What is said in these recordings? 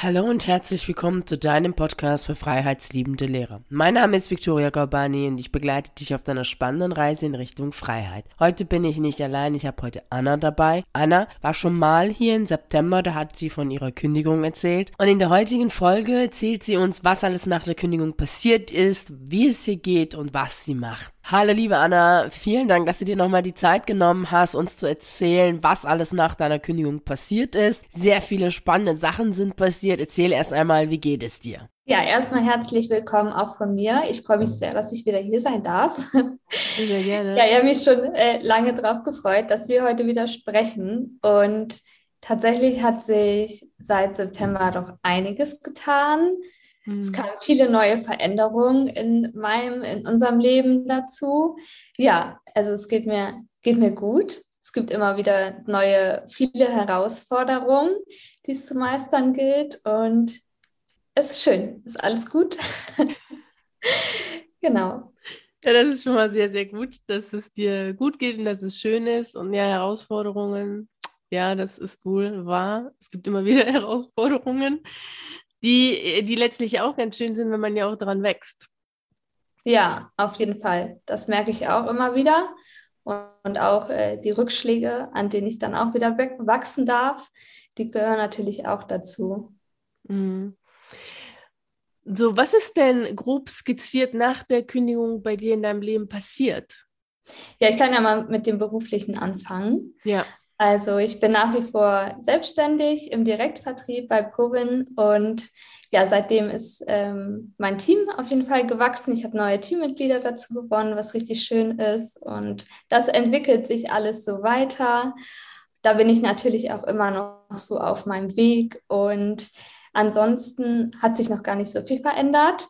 Hallo und herzlich willkommen zu deinem Podcast für freiheitsliebende Lehrer. Mein Name ist Victoria Gorbani und ich begleite dich auf deiner spannenden Reise in Richtung Freiheit. Heute bin ich nicht allein, ich habe heute Anna dabei. Anna war schon mal hier im September, da hat sie von ihrer Kündigung erzählt. Und in der heutigen Folge erzählt sie uns, was alles nach der Kündigung passiert ist, wie es ihr geht und was sie macht. Hallo liebe Anna, vielen Dank, dass du dir nochmal die Zeit genommen hast, uns zu erzählen, was alles nach deiner Kündigung passiert ist. Sehr viele spannende Sachen sind passiert. Erzähl erst einmal, wie geht es dir? Ja, erstmal herzlich willkommen auch von mir. Ich freue mich sehr, dass ich wieder hier sein darf. Sehr gerne. Ja, ich habe mich schon äh, lange darauf gefreut, dass wir heute wieder sprechen. Und tatsächlich hat sich seit September doch einiges getan. Es mhm. kamen viele neue Veränderungen in meinem, in unserem Leben dazu. Ja, also es geht mir, geht mir gut. Es gibt immer wieder neue, viele Herausforderungen, die es zu meistern gilt. Und es ist schön, es ist alles gut. genau. Ja, das ist schon mal sehr, sehr gut, dass es dir gut geht und dass es schön ist und ja, Herausforderungen. Ja, das ist wohl wahr. Es gibt immer wieder Herausforderungen die, die letztlich auch ganz schön sind, wenn man ja auch daran wächst. Ja, auf jeden Fall. Das merke ich auch immer wieder. Und auch äh, die Rückschläge, an denen ich dann auch wieder wachsen darf, die gehören natürlich auch dazu. Mhm. So, was ist denn grob skizziert nach der Kündigung bei dir in deinem Leben passiert? Ja, ich kann ja mal mit dem Beruflichen anfangen. Ja. Also ich bin nach wie vor selbstständig im Direktvertrieb bei Provin und ja, seitdem ist ähm, mein Team auf jeden Fall gewachsen. Ich habe neue Teammitglieder dazu gewonnen, was richtig schön ist und das entwickelt sich alles so weiter. Da bin ich natürlich auch immer noch so auf meinem Weg und ansonsten hat sich noch gar nicht so viel verändert.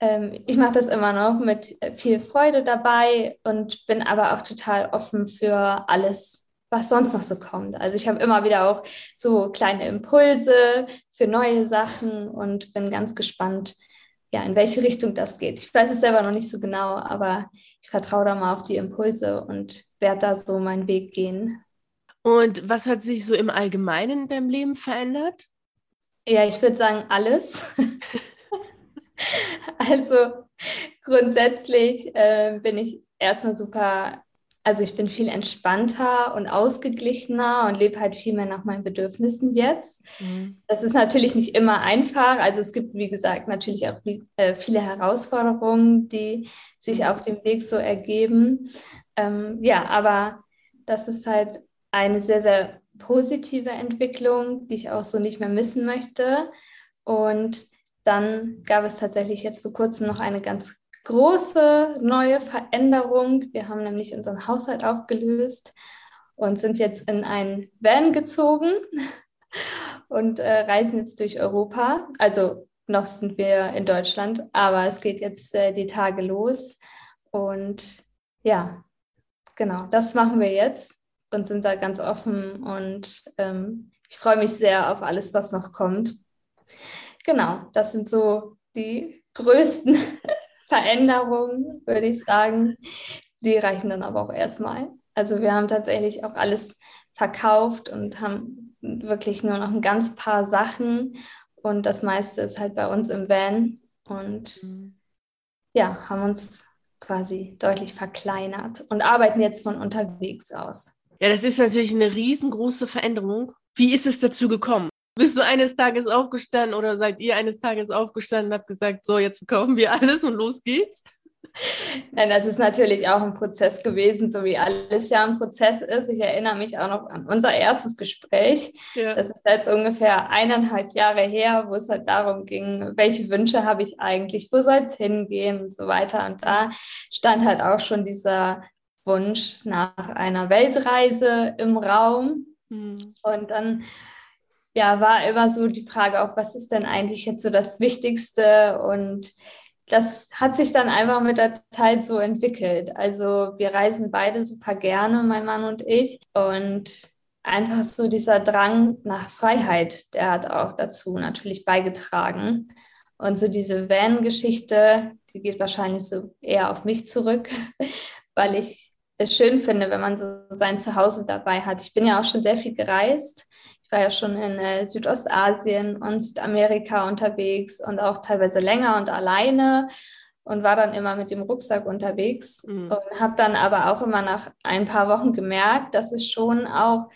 Ähm, ich mache das immer noch mit viel Freude dabei und bin aber auch total offen für alles, was sonst noch so kommt. Also ich habe immer wieder auch so kleine Impulse für neue Sachen und bin ganz gespannt, ja, in welche Richtung das geht. Ich weiß es selber noch nicht so genau, aber ich vertraue da mal auf die Impulse und werde da so meinen Weg gehen. Und was hat sich so im Allgemeinen in deinem Leben verändert? Ja, ich würde sagen, alles. also grundsätzlich äh, bin ich erstmal super also ich bin viel entspannter und ausgeglichener und lebe halt viel mehr nach meinen Bedürfnissen jetzt. Mhm. Das ist natürlich nicht immer einfach. Also es gibt, wie gesagt, natürlich auch äh, viele Herausforderungen, die sich auf dem Weg so ergeben. Ähm, ja, aber das ist halt eine sehr, sehr positive Entwicklung, die ich auch so nicht mehr missen möchte. Und dann gab es tatsächlich jetzt vor kurzem noch eine ganz große neue Veränderung. Wir haben nämlich unseren Haushalt aufgelöst und sind jetzt in ein Van gezogen und äh, reisen jetzt durch Europa. Also noch sind wir in Deutschland, aber es geht jetzt äh, die Tage los. Und ja, genau, das machen wir jetzt und sind da ganz offen und ähm, ich freue mich sehr auf alles, was noch kommt. Genau, das sind so die größten Veränderungen, würde ich sagen. Die reichen dann aber auch erstmal. Also wir haben tatsächlich auch alles verkauft und haben wirklich nur noch ein ganz paar Sachen und das meiste ist halt bei uns im Van und mhm. ja, haben uns quasi deutlich verkleinert und arbeiten jetzt von unterwegs aus. Ja, das ist natürlich eine riesengroße Veränderung. Wie ist es dazu gekommen? Bist du eines Tages aufgestanden oder seid ihr eines Tages aufgestanden und habt gesagt, so, jetzt verkaufen wir alles und los geht's? Nein, das ist natürlich auch ein Prozess gewesen, so wie alles ja ein Prozess ist. Ich erinnere mich auch noch an unser erstes Gespräch. Ja. Das ist jetzt ungefähr eineinhalb Jahre her, wo es halt darum ging, welche Wünsche habe ich eigentlich, wo soll es hingehen und so weiter. Und da stand halt auch schon dieser Wunsch nach einer Weltreise im Raum. Mhm. Und dann ja, war immer so die Frage auch, was ist denn eigentlich jetzt so das Wichtigste? Und das hat sich dann einfach mit der Zeit so entwickelt. Also wir reisen beide super gerne, mein Mann und ich. Und einfach so dieser Drang nach Freiheit, der hat auch dazu natürlich beigetragen. Und so diese Van-Geschichte, die geht wahrscheinlich so eher auf mich zurück, weil ich es schön finde, wenn man so sein Zuhause dabei hat. Ich bin ja auch schon sehr viel gereist Ich war ja schon in äh, Südostasien und Südamerika unterwegs und auch teilweise länger und alleine und war dann immer mit dem Rucksack unterwegs mhm. und habe dann aber auch immer nach ein paar Wochen gemerkt, dass es schon auch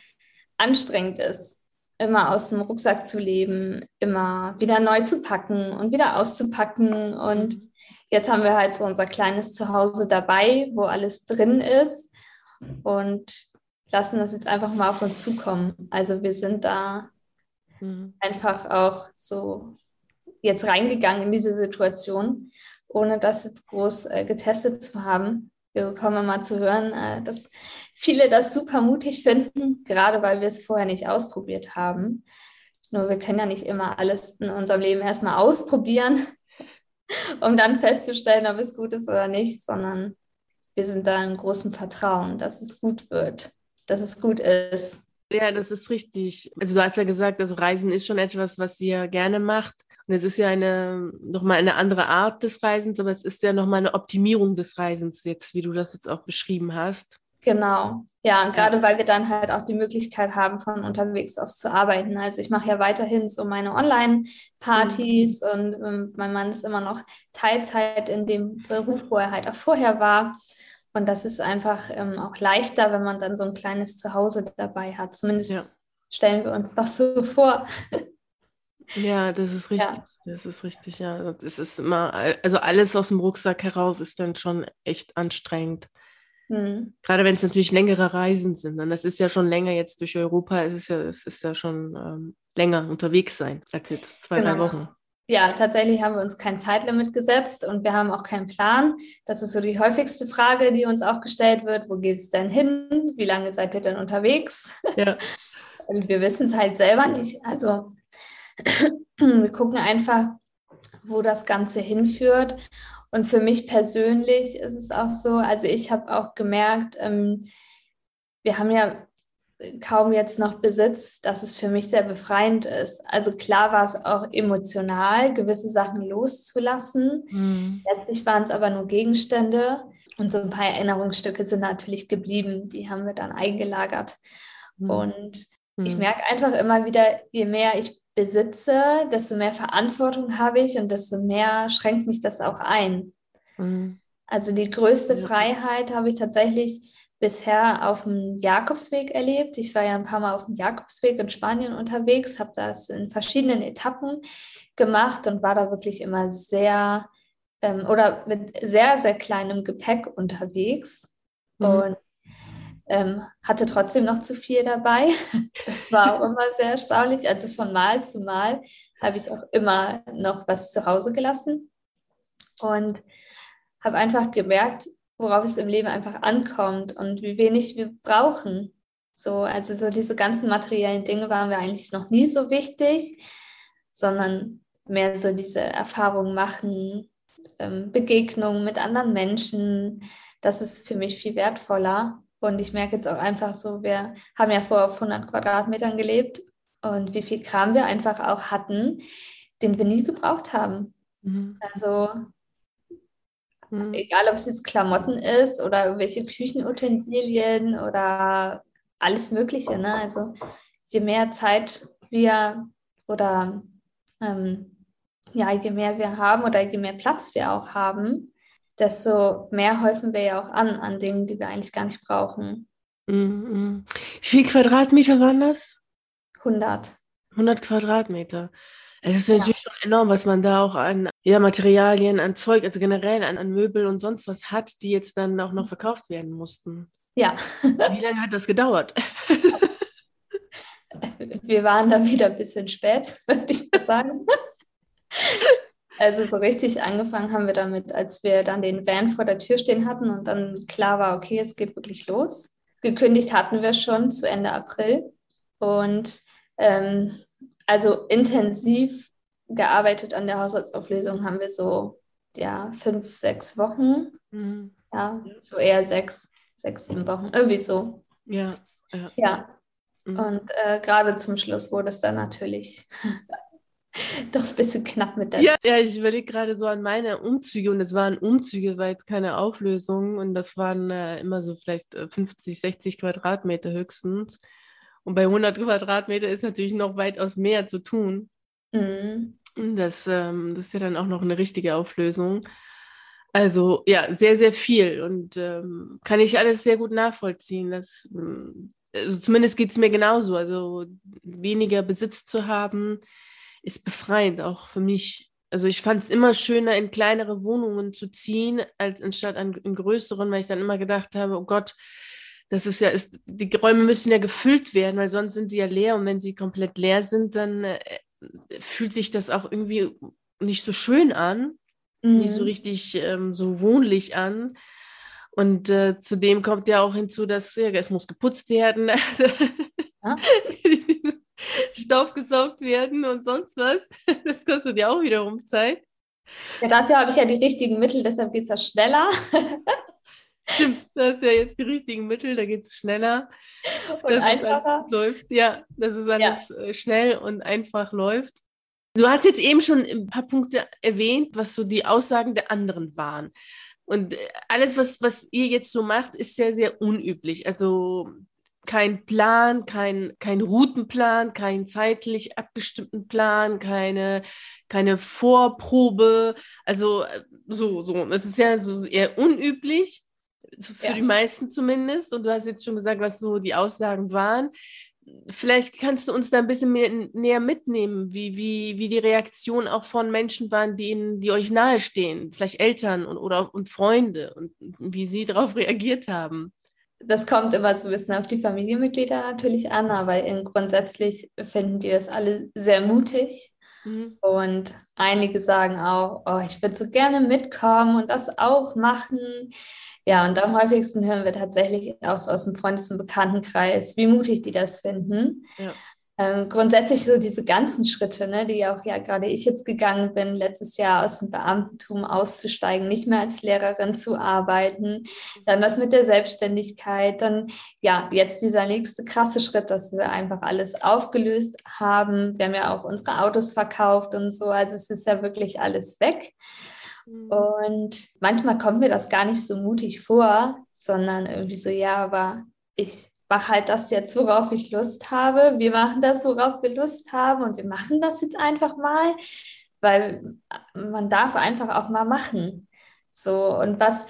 anstrengend ist, immer aus dem Rucksack zu leben, immer wieder neu zu packen und wieder auszupacken. Und mhm. Jetzt haben wir halt so unser kleines Zuhause dabei, wo alles drin ist und lassen das jetzt einfach mal auf uns zukommen. Also wir sind da mhm. einfach auch so jetzt reingegangen in diese Situation, ohne das jetzt groß äh, getestet zu haben. Wir bekommen immer zu hören, äh, dass viele das super mutig finden, gerade weil wir es vorher nicht ausprobiert haben. Nur wir können ja nicht immer alles in unserem Leben erstmal ausprobieren, um dann festzustellen, ob es gut ist oder nicht, sondern wir sind da in großem Vertrauen, dass es gut wird, dass es gut ist. Ja, das ist richtig. Also du hast ja gesagt, also Reisen ist schon etwas, was ihr gerne macht. Und es ist ja eine nochmal eine andere Art des Reisens, aber es ist ja nochmal eine Optimierung des Reisens jetzt, wie du das jetzt auch beschrieben hast. Genau, ja, und gerade weil wir dann halt auch die Möglichkeit haben, von unterwegs aus zu arbeiten. Also ich mache ja weiterhin so meine Online-Partys mhm. und ähm, mein Mann ist immer noch Teilzeit in dem Beruf, wo er halt auch vorher war. Und das ist einfach ähm, auch leichter, wenn man dann so ein kleines Zuhause dabei hat. Zumindest ja. stellen wir uns das so vor. Ja, das ist richtig. Ja. Das ist richtig, ja. Das ist immer, also alles aus dem Rucksack heraus ist dann schon echt anstrengend. Mhm. Gerade wenn es natürlich längere Reisen sind. Und das ist ja schon länger jetzt durch Europa, es ist ja, es ist ja schon ähm, länger unterwegs sein als jetzt zwei, genau. drei Wochen. Ja, tatsächlich haben wir uns kein Zeitlimit gesetzt und wir haben auch keinen Plan. Das ist so die häufigste Frage, die uns auch gestellt wird. Wo geht es denn hin? Wie lange seid ihr denn unterwegs? Ja. und wir wissen es halt selber nicht. Also wir gucken einfach, wo das Ganze hinführt. Und für mich persönlich ist es auch so, also ich habe auch gemerkt, ähm, wir haben ja kaum jetzt noch Besitz, dass es für mich sehr befreiend ist. Also klar war es auch emotional, gewisse Sachen loszulassen. Mhm. Letztlich waren es aber nur Gegenstände und so ein paar Erinnerungsstücke sind natürlich geblieben. Die haben wir dann eingelagert. Mhm. Und mhm. ich merke einfach immer wieder, je mehr ich besitze, desto mehr Verantwortung habe ich und desto mehr schränkt mich das auch ein. Mhm. Also die größte ja. Freiheit habe ich tatsächlich bisher auf dem Jakobsweg erlebt. Ich war ja ein paar Mal auf dem Jakobsweg in Spanien unterwegs, habe das in verschiedenen Etappen gemacht und war da wirklich immer sehr ähm, oder mit sehr, sehr kleinem Gepäck unterwegs. Mhm. Und ähm, hatte trotzdem noch zu viel dabei. Das war auch immer sehr erstaunlich. Also von Mal zu Mal habe ich auch immer noch was zu Hause gelassen und habe einfach gemerkt, worauf es im Leben einfach ankommt und wie wenig wir brauchen. So, also so diese ganzen materiellen Dinge waren mir eigentlich noch nie so wichtig, sondern mehr so diese Erfahrungen machen, ähm, Begegnungen mit anderen Menschen. Das ist für mich viel wertvoller. Und ich merke jetzt auch einfach so, wir haben ja vorher auf 100 Quadratmetern gelebt und wie viel Kram wir einfach auch hatten, den wir nie gebraucht haben. Mhm. Also mhm. egal, ob es jetzt Klamotten ist oder irgendwelche Küchenutensilien oder alles Mögliche. Ne? Also je mehr Zeit wir oder ähm, ja, je mehr wir haben oder je mehr Platz wir auch haben, desto mehr häufen wir ja auch an, an Dingen, die wir eigentlich gar nicht brauchen. Mhm. Wie viele Quadratmeter waren das? 100. 100 Quadratmeter. Es ist natürlich ja. schon enorm, was man da auch an ja, Materialien, an Zeug, also generell an, an Möbel und sonst was hat, die jetzt dann auch noch verkauft werden mussten. Ja. Wie lange hat das gedauert? Wir waren da wieder ein bisschen spät, würde ich mal sagen. Also so richtig angefangen haben wir damit, als wir dann den Van vor der Tür stehen hatten und dann klar war, okay, es geht wirklich los. Gekündigt hatten wir schon zu Ende April und ähm, also intensiv gearbeitet an der Haushaltsauflösung haben wir so ja fünf, sechs Wochen. Mhm. Ja, so eher sechs, sechs, sieben Wochen, irgendwie so. Ja. Ja. ja. Mhm. Und äh, gerade zum Schluss wurde es dann natürlich doch ein bisschen knapp mit der. Ja, ja ich überlege gerade so an meine Umzüge und es waren Umzüge, war jetzt keine Auflösung und das waren äh, immer so vielleicht 50, äh, 60 Quadratmeter höchstens. Und bei 100 Quadratmeter ist natürlich noch weitaus mehr zu tun. Mhm. Das, ähm, das ist ja dann auch noch eine richtige Auflösung. Also ja, sehr, sehr viel und ähm, kann ich alles sehr gut nachvollziehen. Das, also zumindest geht es mir genauso. Also weniger Besitz zu haben, ist befreiend, auch für mich. Also ich fand es immer schöner, in kleinere Wohnungen zu ziehen, als anstatt an, in größeren, weil ich dann immer gedacht habe, oh Gott, das ist ja, ist, die Räume müssen ja gefüllt werden, weil sonst sind sie ja leer und wenn sie komplett leer sind, dann äh, fühlt sich das auch irgendwie nicht so schön an mhm. nicht so mhm. richtig ähm, so wohnlich an. Und äh, zudem kommt ja auch hinzu, dass ja, es muss geputzt werden, ja. Staub gesaugt werden und sonst was. Das kostet ja auch wiederum Zeit. Ja, dafür habe ich ja die richtigen Mittel, deshalb geht es ja schneller. Stimmt, du hast ja jetzt die richtigen Mittel, da geht es schneller. Und einfacher. läuft. Ja, dass es alles ja. Äh, schnell und einfach läuft. Du hast jetzt eben schon ein paar Punkte erwähnt, was so die Aussagen der anderen waren. Und äh, alles, was, was ihr jetzt so macht, ist sehr, sehr unüblich. Also kein Plan, kein, kein Routenplan, kein zeitlich abgestimmten Plan, keine, keine Vorprobe. Also äh, so, so. Es ist ja so eher unüblich, für ja. die meisten zumindest. Und du hast jetzt schon gesagt, was so die Aussagen waren vielleicht kannst du uns da ein bisschen mehr, näher mitnehmen, wie, wie, wie die Reaktion auch von Menschen waren, die, die euch nahestehen, vielleicht Eltern und, oder, und Freunde und wie sie darauf reagiert haben. Das kommt immer so ein bisschen auf die Familienmitglieder natürlich an, aber grundsätzlich finden die das alle sehr mutig. Mhm. Und einige sagen auch, oh, ich würde so gerne mitkommen und das auch machen. Ja, und am häufigsten hören wir tatsächlich aus, aus dem Freundes- und Bekanntenkreis, wie mutig die das finden. Ja. Ähm, grundsätzlich so diese ganzen Schritte, ne, die auch ja gerade ich jetzt gegangen bin, letztes Jahr aus dem Beamtentum auszusteigen, nicht mehr als Lehrerin zu arbeiten, dann das mit der Selbstständigkeit, dann ja, jetzt dieser nächste krasse Schritt, dass wir einfach alles aufgelöst haben. Wir haben ja auch unsere Autos verkauft und so, also es ist ja wirklich alles weg. Mhm. Und manchmal kommt mir das gar nicht so mutig vor, sondern irgendwie so, ja, aber ich mache halt das jetzt, worauf ich Lust habe. Wir machen das, worauf wir Lust haben und wir machen das jetzt einfach mal, weil man darf einfach auch mal machen. So, und was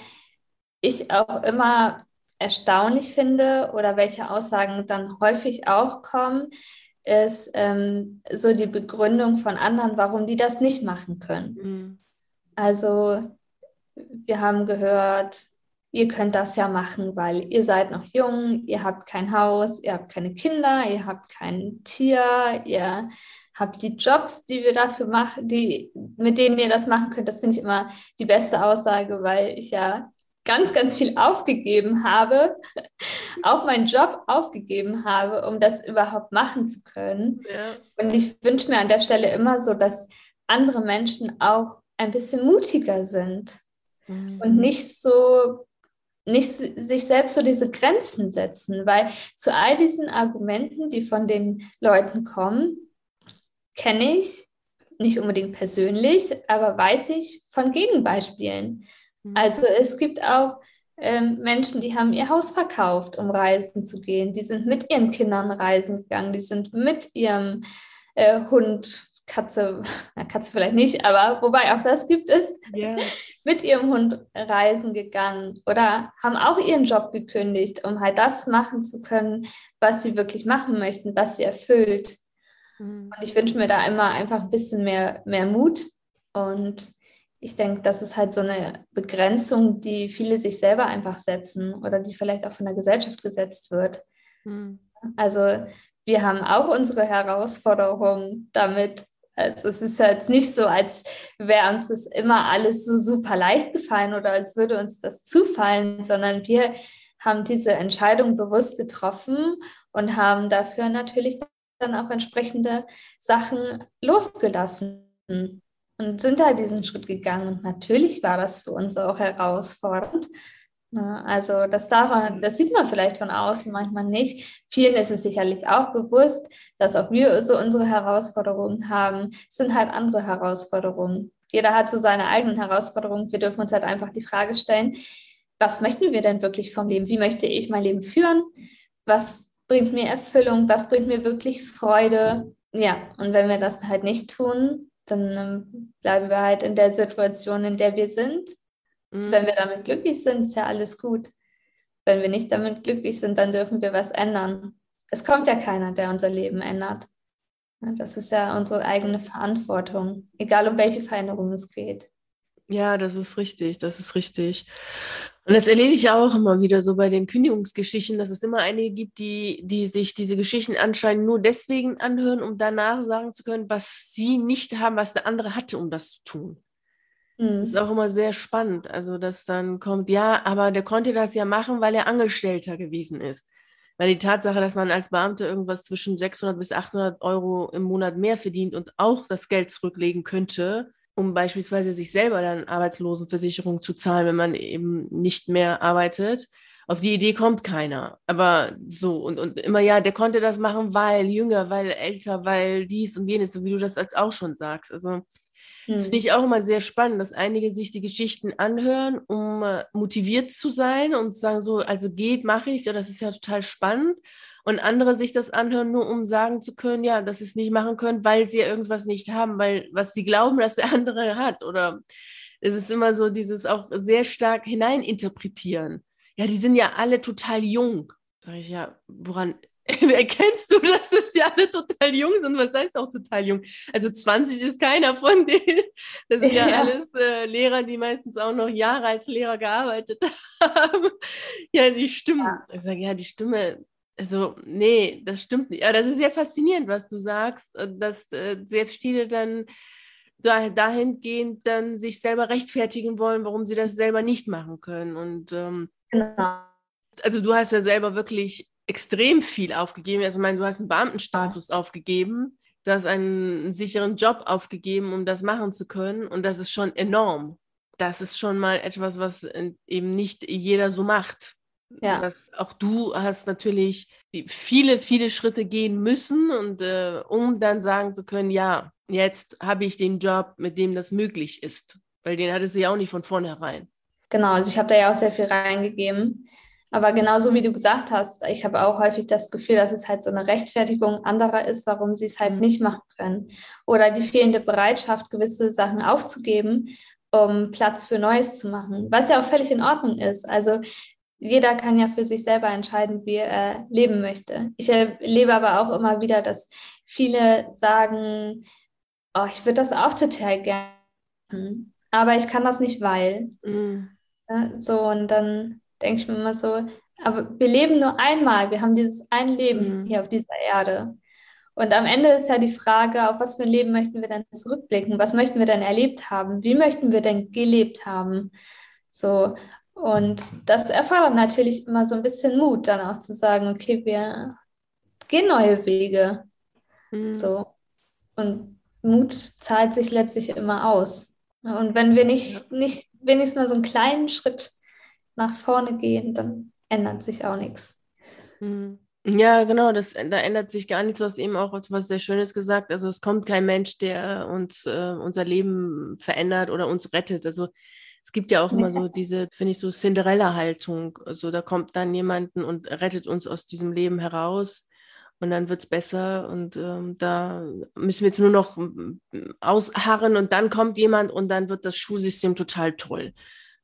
ich auch immer erstaunlich finde oder welche Aussagen dann häufig auch kommen, ist ähm, so die Begründung von anderen, warum die das nicht machen können. Mhm. Also wir haben gehört, ihr könnt das ja machen, weil ihr seid noch jung, ihr habt kein Haus, ihr habt keine Kinder, ihr habt kein Tier, ihr habt die Jobs, die wir dafür machen, die, mit denen ihr das machen könnt. Das finde ich immer die beste Aussage, weil ich ja ganz, ganz viel aufgegeben habe, auch meinen Job aufgegeben habe, um das überhaupt machen zu können. Ja. Und ich wünsche mir an der Stelle immer so, dass andere Menschen auch ein bisschen mutiger sind mhm. und nicht so, nicht sich selbst so diese Grenzen setzen, weil zu all diesen Argumenten, die von den Leuten kommen, kenne ich nicht unbedingt persönlich, aber weiß ich von Gegenbeispielen. Mhm. Also es gibt auch ähm, Menschen, die haben ihr Haus verkauft, um reisen zu gehen. Die sind mit ihren Kindern reisen gegangen, die sind mit ihrem äh, Hund Katze, na, Katze vielleicht nicht, aber wobei auch das gibt es, yeah. mit ihrem Hund reisen gegangen oder haben auch ihren Job gekündigt, um halt das machen zu können, was sie wirklich machen möchten, was sie erfüllt. Mhm. Und ich wünsche mir da immer einfach ein bisschen mehr, mehr Mut. Und ich denke, das ist halt so eine Begrenzung, die viele sich selber einfach setzen oder die vielleicht auch von der Gesellschaft gesetzt wird. Mhm. Also wir haben auch unsere Herausforderungen damit, also es ist jetzt nicht so, als wäre uns das immer alles so super leicht gefallen oder als würde uns das zufallen, sondern wir haben diese Entscheidung bewusst getroffen und haben dafür natürlich dann auch entsprechende Sachen losgelassen und sind da diesen Schritt gegangen. Und natürlich war das für uns auch herausfordernd. Also das darf man, das sieht man vielleicht von außen manchmal nicht. Vielen ist es sicherlich auch bewusst, dass auch wir so unsere Herausforderungen haben. Es sind halt andere Herausforderungen. Jeder hat so seine eigenen Herausforderungen. Wir dürfen uns halt einfach die Frage stellen, was möchten wir denn wirklich vom Leben? Wie möchte ich mein Leben führen? Was bringt mir Erfüllung, was bringt mir wirklich Freude. Ja, und wenn wir das halt nicht tun, dann ähm, bleiben wir halt in der Situation, in der wir sind. Mhm. Wenn wir damit glücklich sind, ist ja alles gut. Wenn wir nicht damit glücklich sind, dann dürfen wir was ändern. Es kommt ja keiner, der unser Leben ändert. Das ist ja unsere eigene Verantwortung, egal um welche Veränderung es geht. Ja, das ist richtig, das ist richtig. Und das erlebe ich auch immer wieder so bei den Kündigungsgeschichten, dass es immer einige gibt, die, die sich diese Geschichten anscheinend nur deswegen anhören, um danach sagen zu können, was sie nicht haben, was der andere hatte, um das zu tun. Mhm. Das ist auch immer sehr spannend. Also, dass dann kommt, ja, aber der konnte das ja machen, weil er Angestellter gewesen ist. Weil die Tatsache, dass man als Beamte irgendwas zwischen 600 bis 800 Euro im Monat mehr verdient und auch das Geld zurücklegen könnte, um beispielsweise sich selber dann Arbeitslosenversicherung zu zahlen, wenn man eben nicht mehr arbeitet. Auf die Idee kommt keiner. Aber so und, und immer, ja, der konnte das machen, weil jünger, weil älter, weil dies und jenes, so wie du das als auch schon sagst. Also das finde hm. ich auch immer sehr spannend, dass einige sich die Geschichten anhören, um äh, motiviert zu sein und sagen so, also geht, mache ich, das ist ja total spannend. Und andere sich das anhören, nur um sagen zu können, ja, dass sie es nicht machen können, weil sie ja irgendwas nicht haben, weil was sie glauben, dass der andere hat. Oder es ist immer so dieses auch sehr stark hineininterpretieren. Ja, die sind ja alle total jung. Sag ich ja, woran erkennst du, dass das ja alle total jung sind? Was heißt auch total jung? Also 20 ist keiner von denen. Das sind ja, ja alles äh, Lehrer, die meistens auch noch Jahre als Lehrer gearbeitet haben. Ja, die Stimme. Ja. Ich sage, ja, die Stimme, also nee, das stimmt nicht. Ja, das ist sehr faszinierend, was du sagst, dass äh, sehr viele dann dahingehend dann sich selber rechtfertigen wollen, warum sie das selber nicht machen können. Und ähm, genau. also du hast ja selber wirklich extrem viel aufgegeben. Also, ich meine, du hast einen Beamtenstatus aufgegeben, du hast einen sicheren Job aufgegeben, um das machen zu können. Und das ist schon enorm. Das ist schon mal etwas, was eben nicht jeder so macht. Ja. Das, auch du hast natürlich viele, viele Schritte gehen müssen, und äh, um dann sagen zu können, ja, jetzt habe ich den Job, mit dem das möglich ist. Weil den hattest du ja auch nicht von vornherein. Genau, also ich habe da ja auch sehr viel reingegeben. Aber genauso wie du gesagt hast, ich habe auch häufig das Gefühl, dass es halt so eine Rechtfertigung anderer ist, warum sie es halt nicht machen können. Oder die fehlende Bereitschaft, gewisse Sachen aufzugeben, um Platz für Neues zu machen. Was ja auch völlig in Ordnung ist. Also jeder kann ja für sich selber entscheiden, wie er leben möchte. Ich erlebe aber auch immer wieder, dass viele sagen, oh, ich würde das auch total gerne, aber ich kann das nicht, weil. Mhm. so, und dann denke ich mir immer so, aber wir leben nur einmal, wir haben dieses ein Leben mhm. hier auf dieser Erde. Und am Ende ist ja die Frage, auf was für ein Leben möchten wir denn zurückblicken? Was möchten wir denn erlebt haben? Wie möchten wir denn gelebt haben? So. Und das erfordert natürlich immer so ein bisschen Mut, dann auch zu sagen, okay, wir gehen neue Wege. Mhm. So. Und Mut zahlt sich letztlich immer aus. Und wenn wir nicht, nicht wenigstens mal so einen kleinen Schritt nach vorne gehen, dann ändert sich auch nichts. Mhm. Ja, genau, das, da ändert sich gar nichts. Du hast eben auch was sehr Schönes gesagt. Also es kommt kein Mensch, der uns äh, unser Leben verändert oder uns rettet. Also es gibt ja auch immer so diese, finde ich, so Cinderella-Haltung. Also da kommt dann jemanden und rettet uns aus diesem Leben heraus und dann wird es besser und ähm, da müssen wir jetzt nur noch ausharren und dann kommt jemand und dann wird das Schulsystem total toll.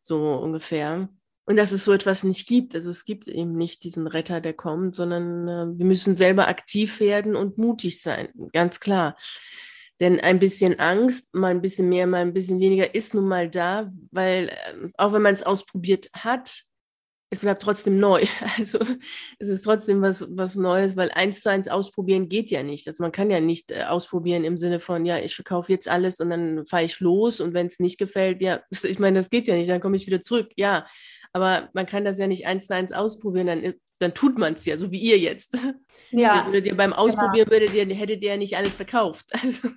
So ungefähr. Und dass es so etwas nicht gibt. Also es gibt eben nicht diesen Retter, der kommt, sondern äh, wir müssen selber aktiv werden und mutig sein, ganz klar. Denn ein bisschen Angst, mal ein bisschen mehr, mal ein bisschen weniger, ist nun mal da, weil äh, auch wenn man es ausprobiert hat, es bleibt trotzdem neu. Also es ist trotzdem was, was Neues, weil eins zu eins ausprobieren geht ja nicht. Also man kann ja nicht äh, ausprobieren im Sinne von, ja, ich verkaufe jetzt alles und dann fahre ich los und wenn es nicht gefällt, ja, ich meine, das geht ja nicht, dann komme ich wieder zurück. Ja, aber man kann das ja nicht eins zu eins ausprobieren, dann, ist, dann tut man es ja, so wie ihr jetzt. Ja. Würdet ihr beim Ausprobieren genau. würdet ihr, hättet ihr ja nicht alles verkauft. Also.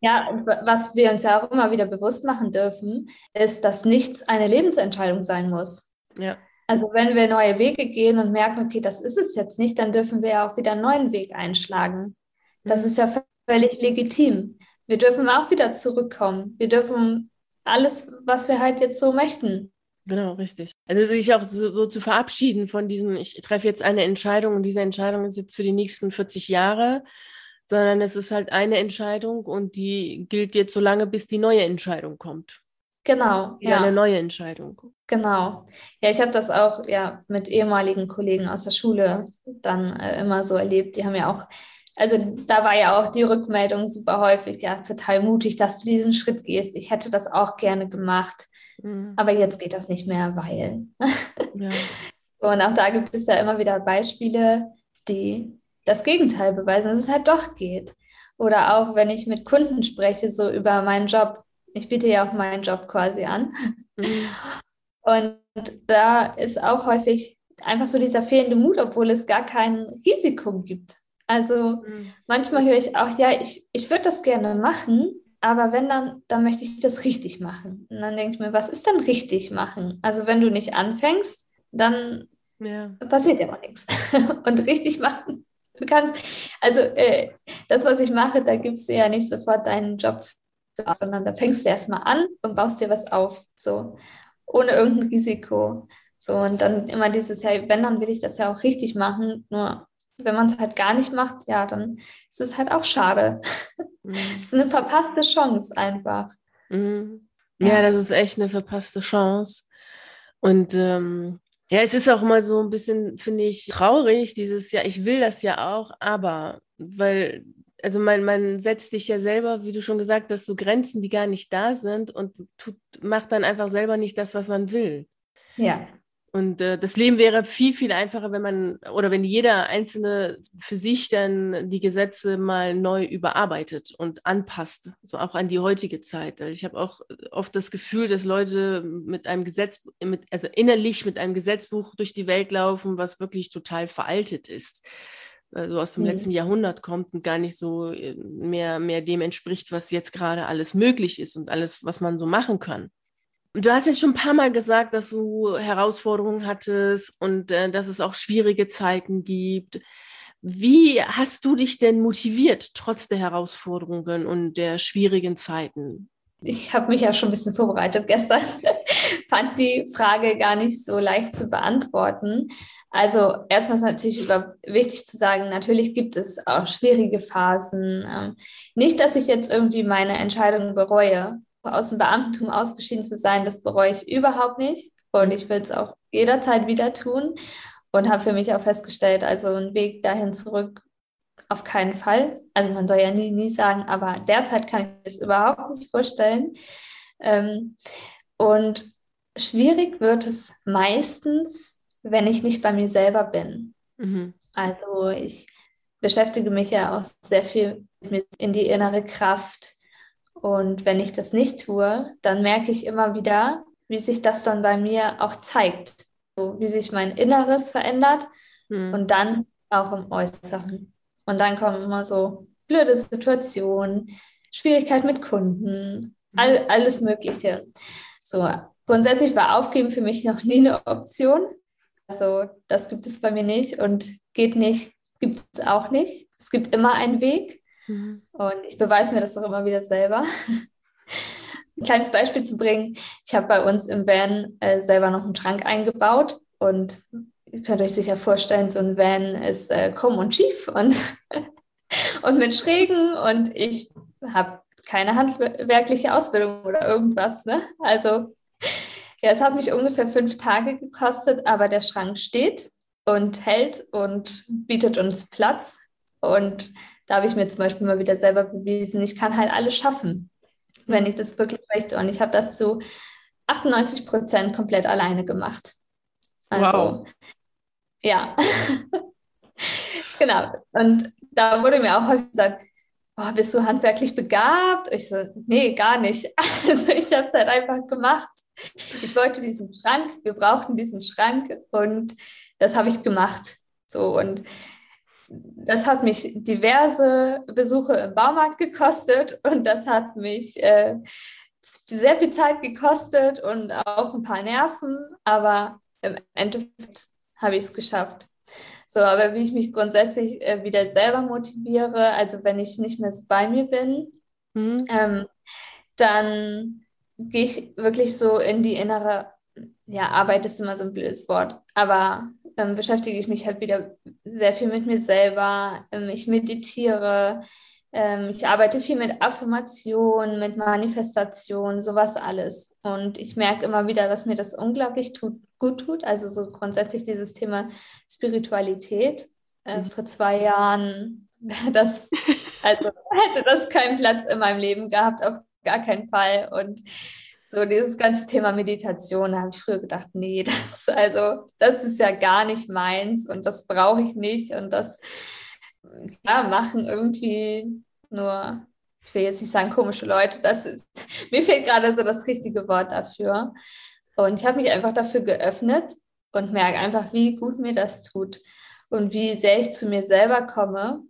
Ja, was wir uns ja auch immer wieder bewusst machen dürfen, ist, dass nichts eine Lebensentscheidung sein muss. Ja. Also wenn wir neue Wege gehen und merken, okay, das ist es jetzt nicht, dann dürfen wir ja auch wieder einen neuen Weg einschlagen. Das mhm. ist ja völlig legitim. Wir dürfen auch wieder zurückkommen. Wir dürfen alles, was wir halt jetzt so möchten, Genau, richtig. Also sich auch so, so, zu verabschieden von diesem, ich treffe jetzt eine Entscheidung und diese Entscheidung ist jetzt für die nächsten 40 Jahre, sondern es ist halt eine Entscheidung und die gilt jetzt so lange, bis die neue Entscheidung kommt. Genau. Wieder ja. eine neue Entscheidung. Genau. Ja, ich habe das auch ja mit ehemaligen Kollegen aus der Schule dann äh, immer so erlebt. Die haben ja auch, also da war ja auch die Rückmeldung super häufig, ja, total mutig, dass du diesen Schritt gehst. Ich hätte das auch gerne gemacht, mhm. aber jetzt geht das nicht mehr, weil. Ja. Und auch da gibt es ja immer wieder Beispiele, die das Gegenteil beweisen, dass es halt doch geht. Oder auch wenn ich mit Kunden spreche, so über meinen Job. Ich biete ja auch meinen Job quasi an. Mhm. Und da ist auch häufig einfach so dieser fehlende Mut, obwohl es gar kein Risiko gibt. Also mhm. manchmal höre ich auch, ja, ich, ich würde das gerne machen, aber wenn dann, dann möchte ich das richtig machen. Und dann denke ich mir, was ist denn richtig machen? Also wenn du nicht anfängst, dann ja. passiert ja auch nichts. Und richtig machen, du kannst, also äh, das, was ich mache, da gibst du ja nicht sofort deinen Job, sondern da fängst du erstmal an und baust dir was auf. So ohne irgendein Risiko. So, und dann immer dieses, ja, wenn, dann will ich das ja auch richtig machen. Nur wenn man es halt gar nicht macht, ja, dann ist es halt auch schade. Mhm. Es ist eine verpasste Chance einfach. Mhm. Ja, ja, das ist echt eine verpasste Chance. Und ähm, ja, es ist auch mal so ein bisschen, finde ich, traurig, dieses, ja, ich will das ja auch, aber, weil also man, man setzt dich ja selber, wie du schon gesagt hast, so Grenzen, die gar nicht da sind und tut, macht dann einfach selber nicht das, was man will. Ja. Und äh, das Leben wäre viel, viel einfacher, wenn man oder wenn jeder Einzelne für sich dann die Gesetze mal neu überarbeitet und anpasst, so auch an die heutige Zeit. Ich habe auch oft das Gefühl, dass Leute mit einem Gesetz, mit, also innerlich mit einem Gesetzbuch durch die Welt laufen, was wirklich total veraltet ist also aus dem mhm. letzten Jahrhundert kommt und gar nicht so äh, mehr, mehr dem entspricht, was jetzt gerade alles möglich ist und alles, was man so machen kann. Du hast jetzt schon ein paar Mal gesagt, dass du Herausforderungen hattest und äh, dass es auch schwierige Zeiten gibt. Wie hast du dich denn motiviert, trotz der Herausforderungen und der schwierigen Zeiten? Ich habe mich ja schon ein bisschen vorbereitet gestern, fand die Frage gar nicht so leicht zu beantworten. Also erstmal ist natürlich wichtig zu sagen, natürlich gibt es auch schwierige Phasen. Ähm, nicht, dass ich jetzt irgendwie meine Entscheidung bereue, aus dem Beamtentum ausgeschieden zu sein, das bereue ich überhaupt nicht. Und ich will es auch jederzeit wieder tun und habe für mich auch festgestellt, also ein Weg dahin zurück auf keinen Fall. Also man soll ja nie, nie sagen, aber derzeit kann ich mir das überhaupt nicht vorstellen. Ähm, und schwierig wird es meistens, wenn ich nicht bei mir selber bin. Mhm. Also ich beschäftige mich ja auch sehr viel mit in die innere Kraft. Und wenn ich das nicht tue, dann merke ich immer wieder, wie sich das dann bei mir auch zeigt. So, wie sich mein Inneres verändert mhm. und dann auch im Äußeren. Und dann kommen immer so blöde Situationen, Schwierigkeiten mit Kunden, all, mhm. alles Mögliche. So, grundsätzlich war Aufgeben für mich noch nie eine Option. Also das gibt es bei mir nicht und geht nicht, gibt es auch nicht. Es gibt immer einen Weg mhm. und ich beweise mir das auch immer wieder selber. Ein kleines Beispiel zu bringen, ich habe bei uns im Van äh, selber noch einen Schrank eingebaut und ihr könnt euch sicher vorstellen, so ein Van ist äh, krumm und schief und, und mit Schrägen und ich habe keine handwerkliche Ausbildung oder irgendwas. Ne? Also ja, es hat mich ungefähr fünf Tage gekostet, aber der Schrank steht und hält und bietet uns Platz. Und da habe ich mir zum Beispiel mal wieder selber bewiesen, ich kann halt alles schaffen, wenn ich das wirklich möchte. Und ich habe das zu 98 Prozent komplett alleine gemacht. Also, wow. ja. genau. Und da wurde mir auch häufig gesagt, oh, bist du handwerklich begabt? Ich so, nee, gar nicht. Also ich habe es halt einfach gemacht. Ich wollte diesen Schrank, wir brauchten diesen Schrank und das habe ich gemacht. So und das hat mich diverse Besuche im Baumarkt gekostet und das hat mich äh, sehr viel Zeit gekostet und auch ein paar Nerven, aber im Endeffekt habe ich es geschafft. So, aber wie ich mich grundsätzlich äh, wieder selber motiviere, also wenn ich nicht mehr so bei mir bin, mhm. ähm, dann gehe ich wirklich so in die innere ja, Arbeit ist immer so ein blödes Wort, aber ähm, beschäftige ich mich halt wieder sehr viel mit mir selber. Ähm, ich meditiere, ähm, ich arbeite viel mit Affirmation, mit Manifestation, sowas alles. Und ich merke immer wieder, dass mir das unglaublich tut, gut tut. Also so grundsätzlich dieses Thema Spiritualität. Äh, mhm. Vor zwei Jahren das, also hätte das keinen Platz in meinem Leben gehabt, auf gar keinen Fall. Und so dieses ganze Thema Meditation, da habe ich früher gedacht, nee, das, also, das ist ja gar nicht meins und das brauche ich nicht. Und das ja, machen irgendwie nur, ich will jetzt nicht sagen komische Leute, das ist, mir fehlt gerade so das richtige Wort dafür. Und ich habe mich einfach dafür geöffnet und merke einfach, wie gut mir das tut und wie sehr ich zu mir selber komme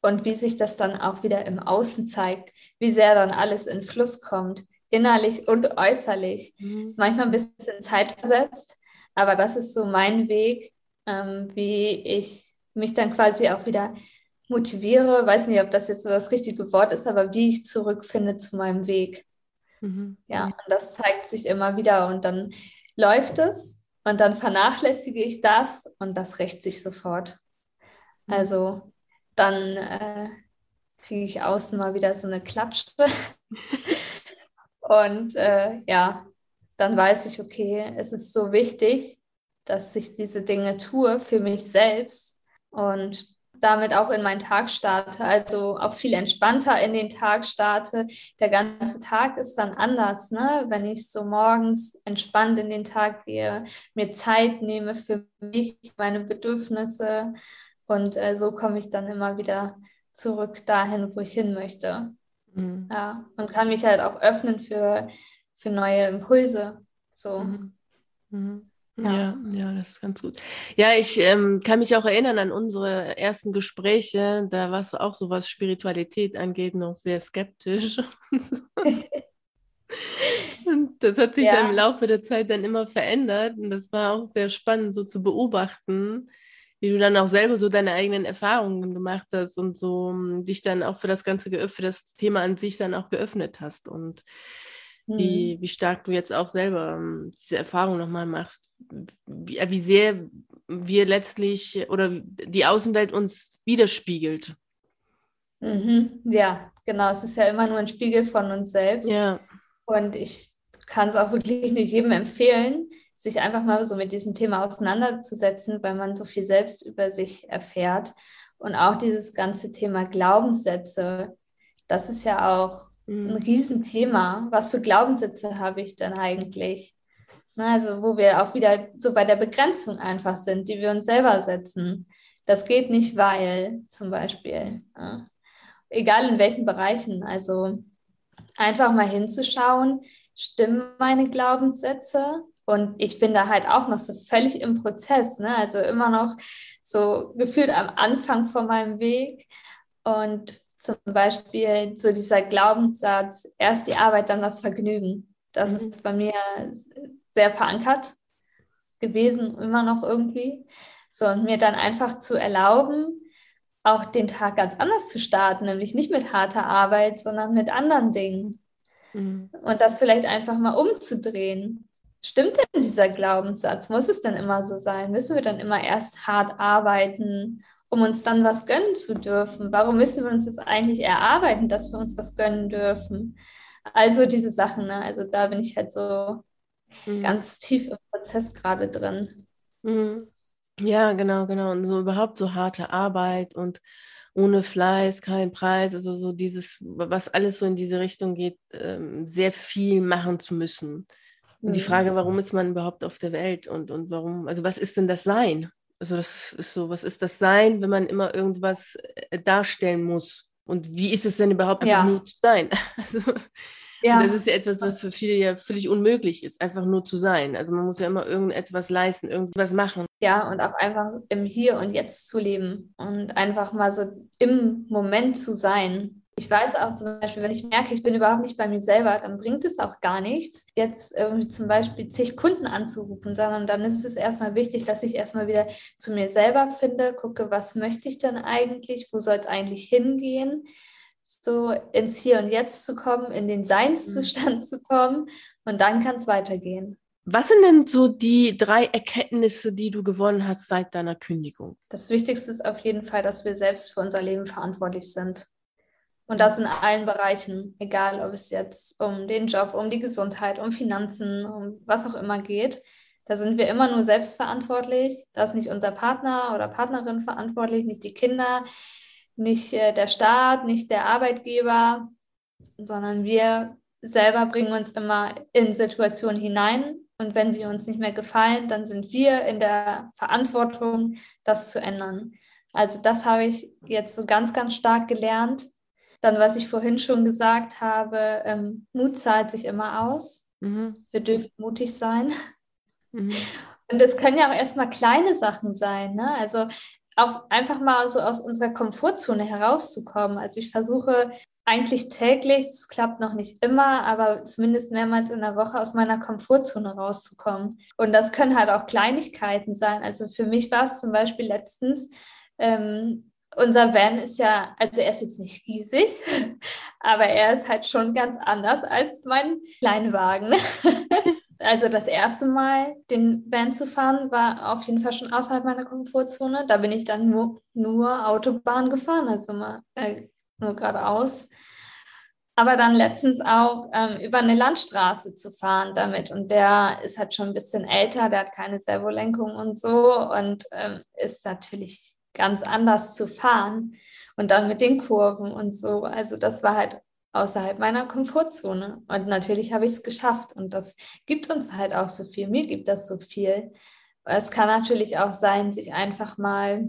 und wie sich das dann auch wieder im Außen zeigt, wie sehr dann alles in Fluss kommt, innerlich und äußerlich. Mhm. Manchmal ein bisschen Zeit versetzt, aber das ist so mein Weg, ähm, wie ich mich dann quasi auch wieder motiviere. Weiß nicht, ob das jetzt so das richtige Wort ist, aber wie ich zurückfinde zu meinem Weg. Mhm. Ja, und das zeigt sich immer wieder und dann läuft es und dann vernachlässige ich das und das rächt sich sofort. Mhm. Also dann äh, kriege ich außen mal wieder so eine Klatsche. Und äh, ja, dann weiß ich, okay, es ist so wichtig, dass ich diese Dinge tue für mich selbst und damit auch in meinen Tag starte, also auch viel entspannter in den Tag starte. Der ganze Tag ist dann anders, ne? wenn ich so morgens entspannt in den Tag gehe, mir Zeit nehme für mich, meine Bedürfnisse und äh, so komme ich dann immer wieder zurück dahin, wo ich hin möchte. Mhm. Ja, und kann mich halt auch öffnen für, für neue Impulse. So. Mhm. Mhm. Ja. ja. ja, das ist ganz gut. Ja, ich ähm, kann mich auch erinnern an unsere ersten Gespräche. Da warst du auch so, was Spiritualität angeht, noch sehr skeptisch. und das hat sich ja. dann im Laufe der Zeit dann immer verändert. Und das war auch sehr spannend, so zu beobachten, wie du dann auch selber so deine eigenen Erfahrungen gemacht hast und so um, dich dann auch für das Ganze, für das Thema an sich dann auch geöffnet hast und mhm. wie, wie stark du jetzt auch selber ähm, diese Erfahrung nochmal machst, wie, wie sehr wir letztlich oder die Außenwelt uns widerspiegelt. Mhm. Ja, genau. Es ist ja immer nur ein Spiegel von uns selbst. Ja. Und ich kann es auch wirklich nicht jedem empfehlen, sich einfach mal so mit diesem Thema auseinanderzusetzen, weil man so viel selbst über sich erfährt. Und auch dieses ganze Thema Glaubenssätze, das ist ja auch mhm. ein Riesenthema. Was für Glaubenssätze habe ich denn eigentlich? Na, also wo wir auch wieder so bei der Begrenzung einfach sind, die wir uns selber setzen. Das geht nicht, weil zum Beispiel. Ja. Egal in welchen Bereichen. Also einfach mal hinzuschauen, stimmen meine Glaubenssätze? Und ich bin da halt auch noch so völlig im Prozess, ne? also immer noch so gefühlt am Anfang von meinem Weg. Und zum Beispiel so dieser Glaubenssatz, erst die Arbeit, dann das Vergnügen. Das mhm. ist bei mir sehr verankert gewesen, immer noch irgendwie. So, und mir dann einfach zu erlauben, auch den Tag ganz anders zu starten, nämlich nicht mit harter Arbeit, sondern mit anderen Dingen. Mhm. Und das vielleicht einfach mal umzudrehen. Stimmt denn dieser Glaubenssatz? Muss es denn immer so sein? Müssen wir dann immer erst hart arbeiten, um uns dann was gönnen zu dürfen? Warum müssen wir uns das eigentlich erarbeiten, dass wir uns was gönnen dürfen? Also diese Sachen, ne? also da bin ich halt so mhm. ganz tief im Prozess gerade drin. Mhm. Ja, genau, genau. Und so überhaupt so harte Arbeit und ohne Fleiß kein Preis, also so dieses, was alles so in diese Richtung geht, ähm, sehr viel machen zu müssen. Und die Frage, warum ist man überhaupt auf der Welt und, und warum, also was ist denn das Sein? Also das ist so, was ist das Sein, wenn man immer irgendwas äh, darstellen muss? Und wie ist es denn überhaupt einfach ja. nur zu sein? Also, ja. Das ist ja etwas, was für viele ja völlig unmöglich ist, einfach nur zu sein. Also man muss ja immer irgendetwas leisten, irgendwas machen. Ja, und auch einfach im Hier und Jetzt zu leben und einfach mal so im Moment zu sein. Ich weiß auch zum Beispiel, wenn ich merke, ich bin überhaupt nicht bei mir selber, dann bringt es auch gar nichts, jetzt irgendwie zum Beispiel zig Kunden anzurufen, sondern dann ist es erstmal wichtig, dass ich erstmal wieder zu mir selber finde, gucke, was möchte ich denn eigentlich, wo soll es eigentlich hingehen, so ins Hier und Jetzt zu kommen, in den Seinszustand mhm. zu kommen und dann kann es weitergehen. Was sind denn so die drei Erkenntnisse, die du gewonnen hast seit deiner Kündigung? Das Wichtigste ist auf jeden Fall, dass wir selbst für unser Leben verantwortlich sind. Und das in allen Bereichen, egal ob es jetzt um den Job, um die Gesundheit, um Finanzen, um was auch immer geht. Da sind wir immer nur selbst verantwortlich. Da ist nicht unser Partner oder Partnerin verantwortlich, nicht die Kinder, nicht äh, der Staat, nicht der Arbeitgeber, sondern wir selber bringen uns immer in Situationen hinein. Und wenn sie uns nicht mehr gefallen, dann sind wir in der Verantwortung, das zu ändern. Also das habe ich jetzt so ganz, ganz stark gelernt. Dann, was ich vorhin schon gesagt habe, ähm, Mut zahlt sich immer aus. Mhm. Wir dürfen mutig sein. Mhm. Und es können ja auch erstmal kleine Sachen sein. Ne? Also auch einfach mal so aus unserer Komfortzone herauszukommen. Also ich versuche eigentlich täglich, es klappt noch nicht immer, aber zumindest mehrmals in der Woche aus meiner Komfortzone rauszukommen. Und das können halt auch Kleinigkeiten sein. Also für mich war es zum Beispiel letztens, ähm, unser Van ist ja, also er ist jetzt nicht riesig, aber er ist halt schon ganz anders als mein Kleinwagen. also das erste Mal den Van zu fahren, war auf jeden Fall schon außerhalb meiner Komfortzone. Da bin ich dann nur, nur Autobahn gefahren, also mal, äh, nur geradeaus. Aber dann letztens auch ähm, über eine Landstraße zu fahren damit. Und der ist halt schon ein bisschen älter, der hat keine Servolenkung und so und ähm, ist natürlich ganz anders zu fahren. Und dann mit den Kurven und so. Also das war halt außerhalb meiner Komfortzone. Und natürlich habe ich es geschafft. Und das gibt uns halt auch so viel. Mir gibt das so viel. Es kann natürlich auch sein, sich einfach mal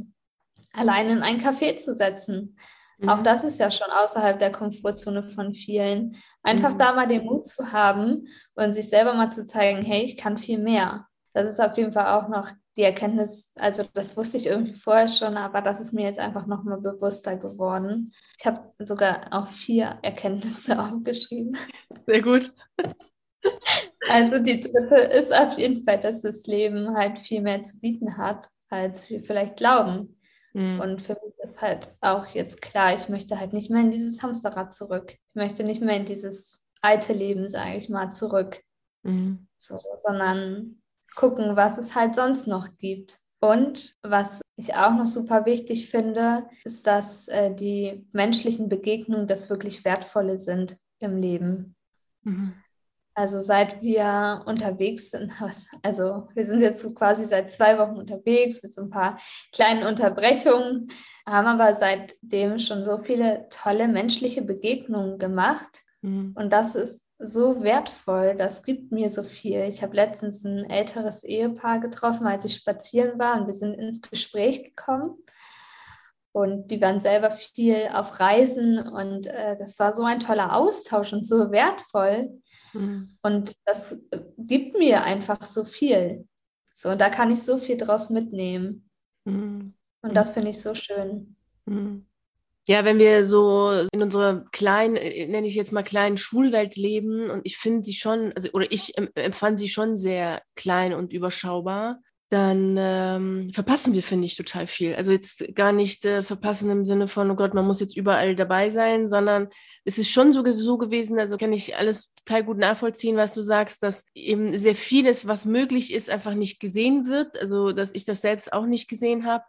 allein in ein Café zu setzen. Mhm. Auch das ist ja schon außerhalb der Komfortzone von vielen. Einfach mhm. da mal den Mut zu haben und sich selber mal zu zeigen, hey, ich kann viel mehr. Das ist auf jeden Fall auch noch die Erkenntnis, also das wusste ich irgendwie vorher schon, aber das ist mir jetzt einfach nochmal bewusster geworden. Ich habe sogar auch vier Erkenntnisse aufgeschrieben. Sehr gut. Also die dritte ist auf jeden Fall, dass das Leben halt viel mehr zu bieten hat, als wir vielleicht glauben. Mhm. Und für mich ist halt auch jetzt klar, ich möchte halt nicht mehr in dieses Hamsterrad zurück. Ich möchte nicht mehr in dieses alte Leben, sage ich mal, zurück. Mhm. So, sondern gucken, was es halt sonst noch gibt. Und was ich auch noch super wichtig finde, ist, dass äh, die menschlichen Begegnungen das wirklich Wertvolle sind im Leben. Mhm. Also seit wir unterwegs sind, also wir sind jetzt so quasi seit zwei Wochen unterwegs mit so ein paar kleinen Unterbrechungen, haben aber seitdem schon so viele tolle menschliche Begegnungen gemacht. Mhm. Und das ist so wertvoll, das gibt mir so viel. Ich habe letztens ein älteres Ehepaar getroffen, als ich spazieren war und wir sind ins Gespräch gekommen. Und die waren selber viel auf Reisen und äh, das war so ein toller Austausch und so wertvoll. Mhm. Und das gibt mir einfach so viel. So, und da kann ich so viel draus mitnehmen. Mhm. Und das finde ich so schön. Mhm. Ja, wenn wir so in unserer kleinen, äh, nenne ich jetzt mal kleinen Schulwelt leben und ich finde sie schon, also oder ich empfand sie schon sehr klein und überschaubar, dann ähm, verpassen wir, finde ich, total viel. Also jetzt gar nicht äh, verpassen im Sinne von, oh Gott, man muss jetzt überall dabei sein, sondern es ist schon so, so gewesen, also kann ich alles total gut nachvollziehen, was du sagst, dass eben sehr vieles, was möglich ist, einfach nicht gesehen wird. Also dass ich das selbst auch nicht gesehen habe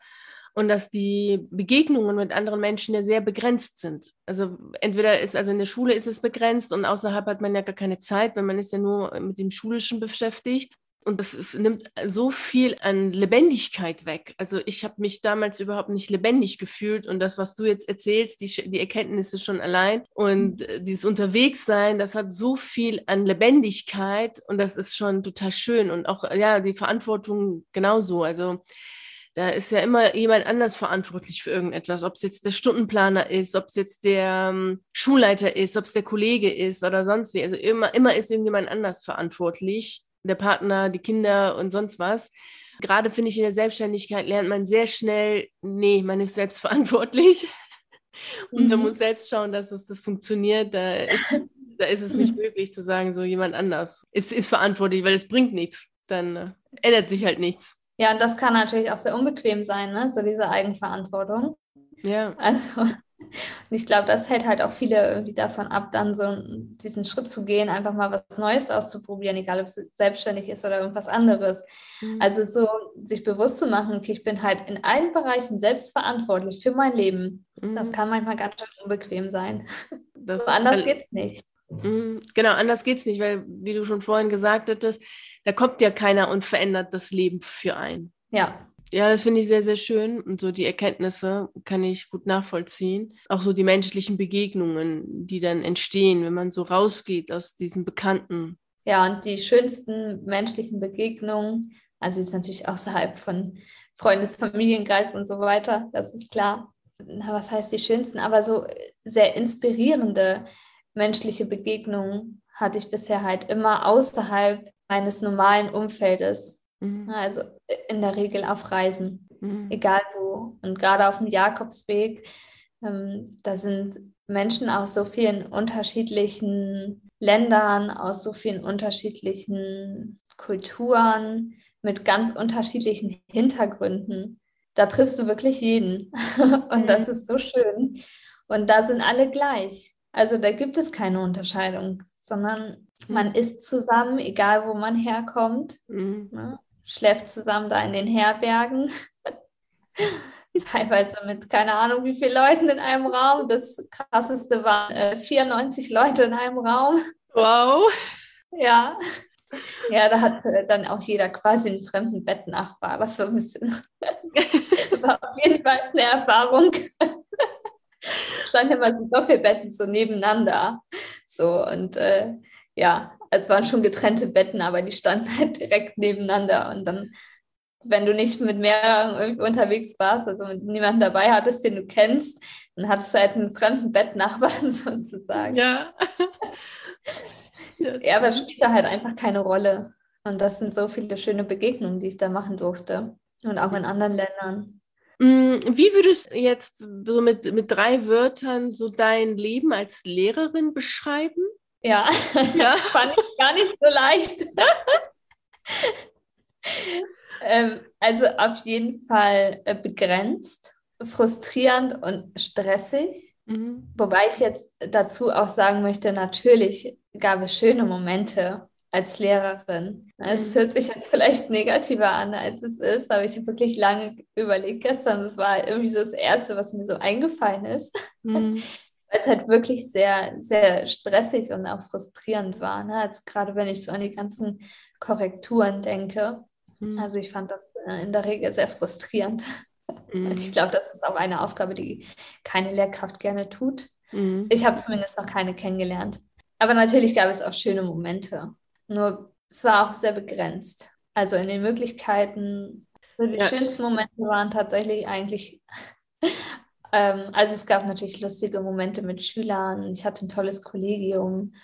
und dass die Begegnungen mit anderen Menschen ja sehr begrenzt sind. Also entweder ist, also in der Schule ist es begrenzt und außerhalb hat man ja gar keine Zeit, weil man ist ja nur mit dem Schulischen beschäftigt. Und das ist, nimmt so viel an Lebendigkeit weg. Also ich habe mich damals überhaupt nicht lebendig gefühlt und das, was du jetzt erzählst, die, die Erkenntnisse schon allein und äh, dieses Unterwegssein, das hat so viel an Lebendigkeit und das ist schon total schön und auch ja die Verantwortung genauso. Also da ist ja immer jemand anders verantwortlich für irgendetwas, ob es jetzt der Stundenplaner ist, ob es jetzt der ähm, Schulleiter ist, ob es der Kollege ist oder sonst wie. Also immer, immer ist irgendjemand anders verantwortlich, der Partner, die Kinder und sonst was. Gerade finde ich in der Selbstständigkeit lernt man sehr schnell, nee, man ist selbst verantwortlich. Und mhm. man muss selbst schauen, dass es das funktioniert. Da ist, da ist es nicht möglich zu sagen, so jemand anders ist, ist verantwortlich, weil es bringt nichts. Dann äh, ändert sich halt nichts. Ja, und das kann natürlich auch sehr unbequem sein, ne? so diese Eigenverantwortung. Ja. Also Und ich glaube, das hält halt auch viele irgendwie davon ab, dann so diesen Schritt zu gehen, einfach mal was Neues auszuprobieren, egal ob es selbstständig ist oder irgendwas anderes. Mhm. Also so sich bewusst zu machen, okay, ich bin halt in allen Bereichen selbst verantwortlich für mein Leben. Mhm. Das kann manchmal ganz schön unbequem sein. Das, so anders geht es nicht. Mhm. Genau, anders geht es nicht, weil, wie du schon vorhin gesagt hattest, da kommt ja keiner und verändert das Leben für einen. Ja, ja, das finde ich sehr, sehr schön. Und so die Erkenntnisse kann ich gut nachvollziehen. Auch so die menschlichen Begegnungen, die dann entstehen, wenn man so rausgeht aus diesem Bekannten. Ja, und die schönsten menschlichen Begegnungen, also ist natürlich außerhalb von Freundes-, Familienkreis und so weiter, das ist klar. Na, was heißt die schönsten? Aber so sehr inspirierende menschliche Begegnungen hatte ich bisher halt immer außerhalb meines normalen Umfeldes. Mhm. Also in der Regel auf Reisen, mhm. egal wo. Und gerade auf dem Jakobsweg, ähm, da sind Menschen aus so vielen unterschiedlichen Ländern, aus so vielen unterschiedlichen Kulturen, mit ganz unterschiedlichen Hintergründen. Da triffst du wirklich jeden. Und mhm. das ist so schön. Und da sind alle gleich. Also da gibt es keine Unterscheidung, sondern man mhm. ist zusammen, egal wo man herkommt. Mhm. Ne? schläft zusammen da in den Herbergen. Teilweise mit keine Ahnung wie vielen Leuten in einem Raum. Das krasseste waren äh, 94 Leute in einem Raum. Wow. Ja. Ja, da hat äh, dann auch jeder quasi einen fremden Bettnachbar. Das war ein bisschen, war auf jeden Fall eine Erfahrung. Standen immer so Doppelbetten so nebeneinander. So und äh, ja, es waren schon getrennte Betten, aber die standen halt direkt nebeneinander. Und dann, wenn du nicht mit mehreren unterwegs warst, also mit niemandem dabei hattest, den du kennst, dann hattest du halt einen fremden Bettnachbarn sozusagen. Ja. ja, aber da halt einfach keine Rolle. Und das sind so viele schöne Begegnungen, die ich da machen durfte. Und auch in anderen Ländern. Mm, wie würdest du jetzt so mit, mit drei Wörtern so dein Leben als Lehrerin beschreiben? Ja, ja. fand ich gar nicht so leicht. ähm, also auf jeden Fall äh, begrenzt, frustrierend und stressig. Mhm. Wobei ich jetzt dazu auch sagen möchte, natürlich gab es schöne Momente als Lehrerin. Es mhm. hört sich jetzt vielleicht negativer an, als es ist, aber ich habe wirklich lange überlegt gestern. Das war irgendwie so das Erste, was mir so eingefallen ist. Mhm weil es halt wirklich sehr, sehr stressig und auch frustrierend war. Ne? Also gerade wenn ich so an die ganzen Korrekturen denke. Mhm. Also ich fand das äh, in der Regel sehr frustrierend. Mhm. Ich glaube, das ist auch eine Aufgabe, die keine Lehrkraft gerne tut. Mhm. Ich habe zumindest noch keine kennengelernt. Aber natürlich gab es auch schöne Momente. Nur es war auch sehr begrenzt. Also in den Möglichkeiten, die ja. schönsten Momente waren tatsächlich eigentlich ähm, also es gab natürlich lustige Momente mit Schülern. Ich hatte ein tolles Kollegium.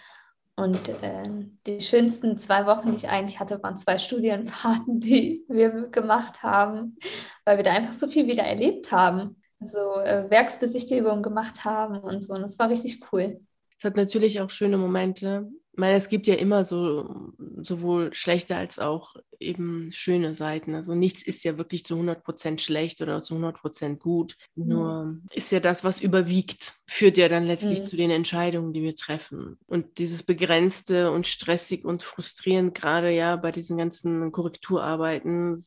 Und äh, die schönsten zwei Wochen, die ich eigentlich hatte, waren zwei Studienfahrten, die wir gemacht haben, weil wir da einfach so viel wieder erlebt haben. So äh, Werksbesichtigungen gemacht haben und so. Und das war richtig cool. Es hat natürlich auch schöne Momente. Ich meine, es gibt ja immer so sowohl schlechte als auch eben schöne Seiten. Also nichts ist ja wirklich zu 100% schlecht oder zu 100% gut. Mhm. Nur ist ja das, was überwiegt, führt ja dann letztlich mhm. zu den Entscheidungen, die wir treffen. Und dieses begrenzte und stressig und frustrierend, gerade ja bei diesen ganzen Korrekturarbeiten,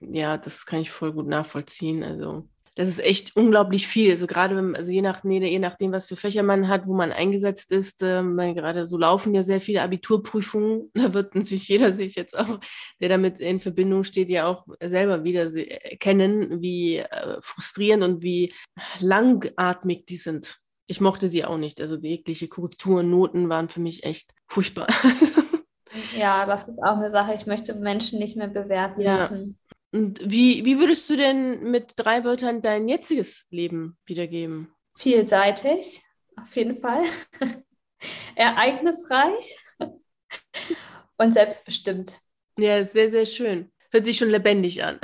ja, das kann ich voll gut nachvollziehen. Also das ist echt unglaublich viel. Also gerade wenn, also je, nach, je nachdem, was für Fächer man hat, wo man eingesetzt ist, äh, gerade so laufen ja sehr viele Abiturprüfungen. Da wird natürlich jeder sich jetzt auch, der damit in Verbindung steht, ja auch selber wieder erkennen, wie äh, frustrierend und wie langatmig die sind. Ich mochte sie auch nicht. Also jegliche Korrekturen, Noten waren für mich echt furchtbar. Ja, das ist auch eine Sache. Ich möchte Menschen nicht mehr bewerten ja. müssen. Und wie, wie würdest du denn mit drei Wörtern dein jetziges Leben wiedergeben? Vielseitig, auf jeden Fall. Ereignisreich und selbstbestimmt. Ja, sehr, sehr schön. Hört sich schon lebendig an.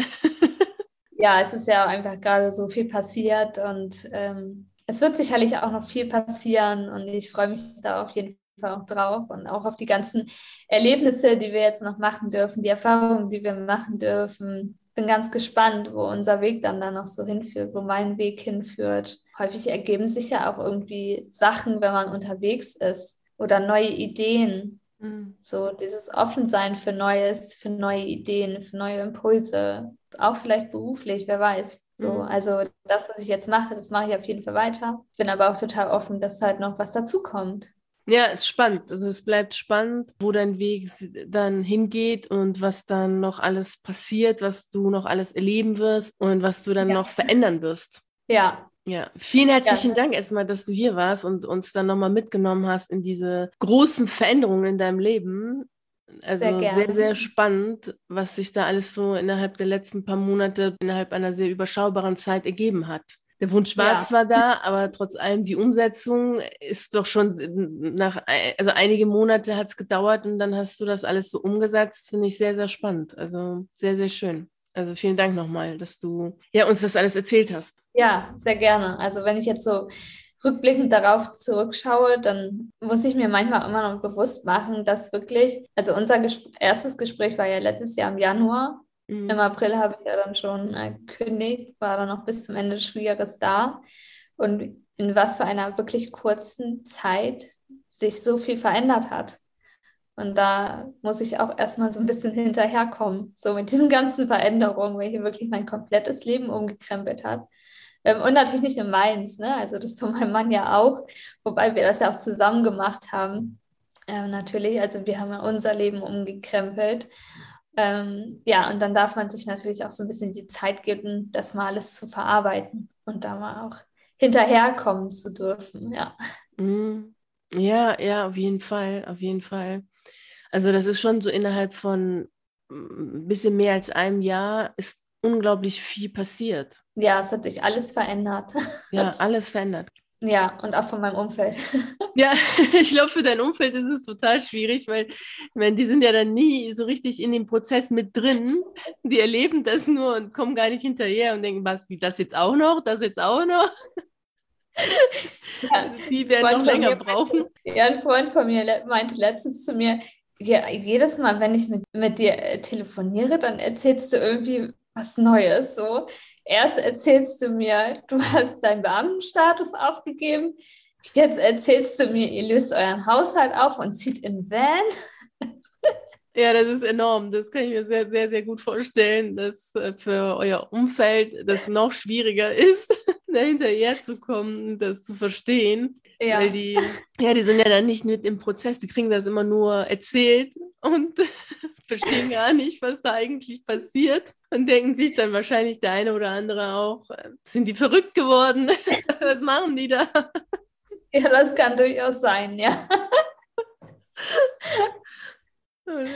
ja, es ist ja einfach gerade so viel passiert und ähm, es wird sicherlich auch noch viel passieren und ich freue mich da auf jeden Fall auch drauf und auch auf die ganzen Erlebnisse, die wir jetzt noch machen dürfen, die Erfahrungen, die wir machen dürfen. bin ganz gespannt, wo unser Weg dann da noch so hinführt, wo mein Weg hinführt. Häufig ergeben sich ja auch irgendwie Sachen, wenn man unterwegs ist oder neue Ideen. Mhm. So dieses Offensein für Neues, für neue Ideen, für neue Impulse, auch vielleicht beruflich, wer weiß. So, mhm. also das, was ich jetzt mache, das mache ich auf jeden Fall weiter. Bin aber auch total offen, dass halt noch was dazukommt. Ja, es ist spannend. Also es bleibt spannend, wo dein Weg dann hingeht und was dann noch alles passiert, was du noch alles erleben wirst und was du dann ja. noch verändern wirst. Ja. Ja, vielen herzlichen ja. Dank erstmal, dass du hier warst und uns dann nochmal mitgenommen hast in diese großen Veränderungen in deinem Leben. Also sehr, sehr, sehr, spannend, was sich da alles so innerhalb der letzten paar Monate, innerhalb einer sehr überschaubaren Zeit ergeben hat. Der Wunsch war ja. zwar da, aber trotz allem die Umsetzung ist doch schon nach, also einige Monate hat es gedauert und dann hast du das alles so umgesetzt, finde ich sehr, sehr spannend. Also sehr, sehr schön. Also vielen Dank nochmal, dass du ja, uns das alles erzählt hast. Ja, sehr gerne. Also wenn ich jetzt so rückblickend darauf zurückschaue, dann muss ich mir manchmal immer noch bewusst machen, dass wirklich, also unser Gespr erstes Gespräch war ja letztes Jahr im Januar Mhm. Im April habe ich ja dann schon gekündigt, war dann noch bis zum Ende des Schuljahres da. Und in was für einer wirklich kurzen Zeit sich so viel verändert hat. Und da muss ich auch erstmal so ein bisschen hinterherkommen, so mit diesen ganzen Veränderungen, welche wirklich mein komplettes Leben umgekrempelt hat. Ähm, und natürlich nicht in meins, ne? also das von meinem Mann ja auch, wobei wir das ja auch zusammen gemacht haben. Ähm, natürlich, also wir haben ja unser Leben umgekrempelt. Ähm, ja, und dann darf man sich natürlich auch so ein bisschen die Zeit geben, das mal alles zu verarbeiten und da mal auch hinterherkommen zu dürfen, ja. Mhm. Ja, ja, auf jeden Fall, auf jeden Fall. Also das ist schon so innerhalb von ein mm, bisschen mehr als einem Jahr ist unglaublich viel passiert. Ja, es hat sich alles verändert. Ja, alles verändert. Ja, und auch von meinem Umfeld. Ja, ich glaube, für dein Umfeld ist es total schwierig, weil meine, die sind ja dann nie so richtig in dem Prozess mit drin. Die erleben das nur und kommen gar nicht hinterher und denken, was, wie das jetzt auch noch, das jetzt auch noch. Ja, die werden noch länger brauchen. Ja, ein Freund von mir meinte letztens zu mir, ja, jedes Mal, wenn ich mit, mit dir äh, telefoniere, dann erzählst du irgendwie was Neues. So, erst erzählst du mir, du hast deinen Beamtenstatus aufgegeben. Jetzt erzählst du mir, ihr löst euren Haushalt auf und zieht in Van. Ja, das ist enorm. Das kann ich mir sehr, sehr, sehr gut vorstellen, dass äh, für euer Umfeld das noch schwieriger ist, da hinterher zu kommen, das zu verstehen. Ja. Weil die, ja, die sind ja dann nicht mit im Prozess, die kriegen das immer nur erzählt und verstehen gar nicht, was da eigentlich passiert und denken sich dann wahrscheinlich der eine oder andere auch, äh, sind die verrückt geworden? was machen die da? Ja, das kann durchaus sein, ja.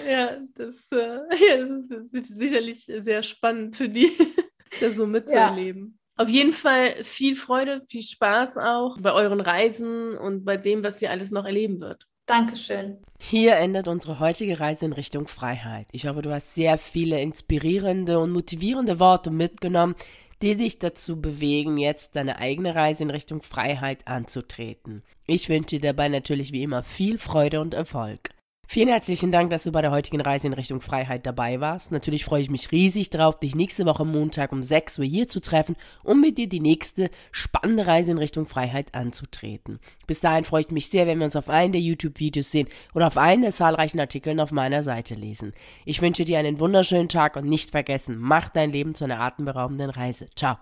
ja, das, äh, ja, das ist sicherlich sehr spannend für die, das so mitzuerleben. Ja. Auf jeden Fall viel Freude, viel Spaß auch bei euren Reisen und bei dem, was ihr alles noch erleben wird. Dankeschön. Hier endet unsere heutige Reise in Richtung Freiheit. Ich hoffe, du hast sehr viele inspirierende und motivierende Worte mitgenommen, die dich dazu bewegen, jetzt deine eigene Reise in Richtung Freiheit anzutreten. Ich wünsche dir dabei natürlich wie immer viel Freude und Erfolg. Vielen herzlichen Dank, dass du bei der heutigen Reise in Richtung Freiheit dabei warst. Natürlich freue ich mich riesig drauf, dich nächste Woche Montag um 6 Uhr hier zu treffen, um mit dir die nächste spannende Reise in Richtung Freiheit anzutreten. Bis dahin freue ich mich sehr, wenn wir uns auf einen der YouTube-Videos sehen oder auf einen der zahlreichen Artikeln auf meiner Seite lesen. Ich wünsche dir einen wunderschönen Tag und nicht vergessen, mach dein Leben zu einer atemberaubenden Reise. Ciao.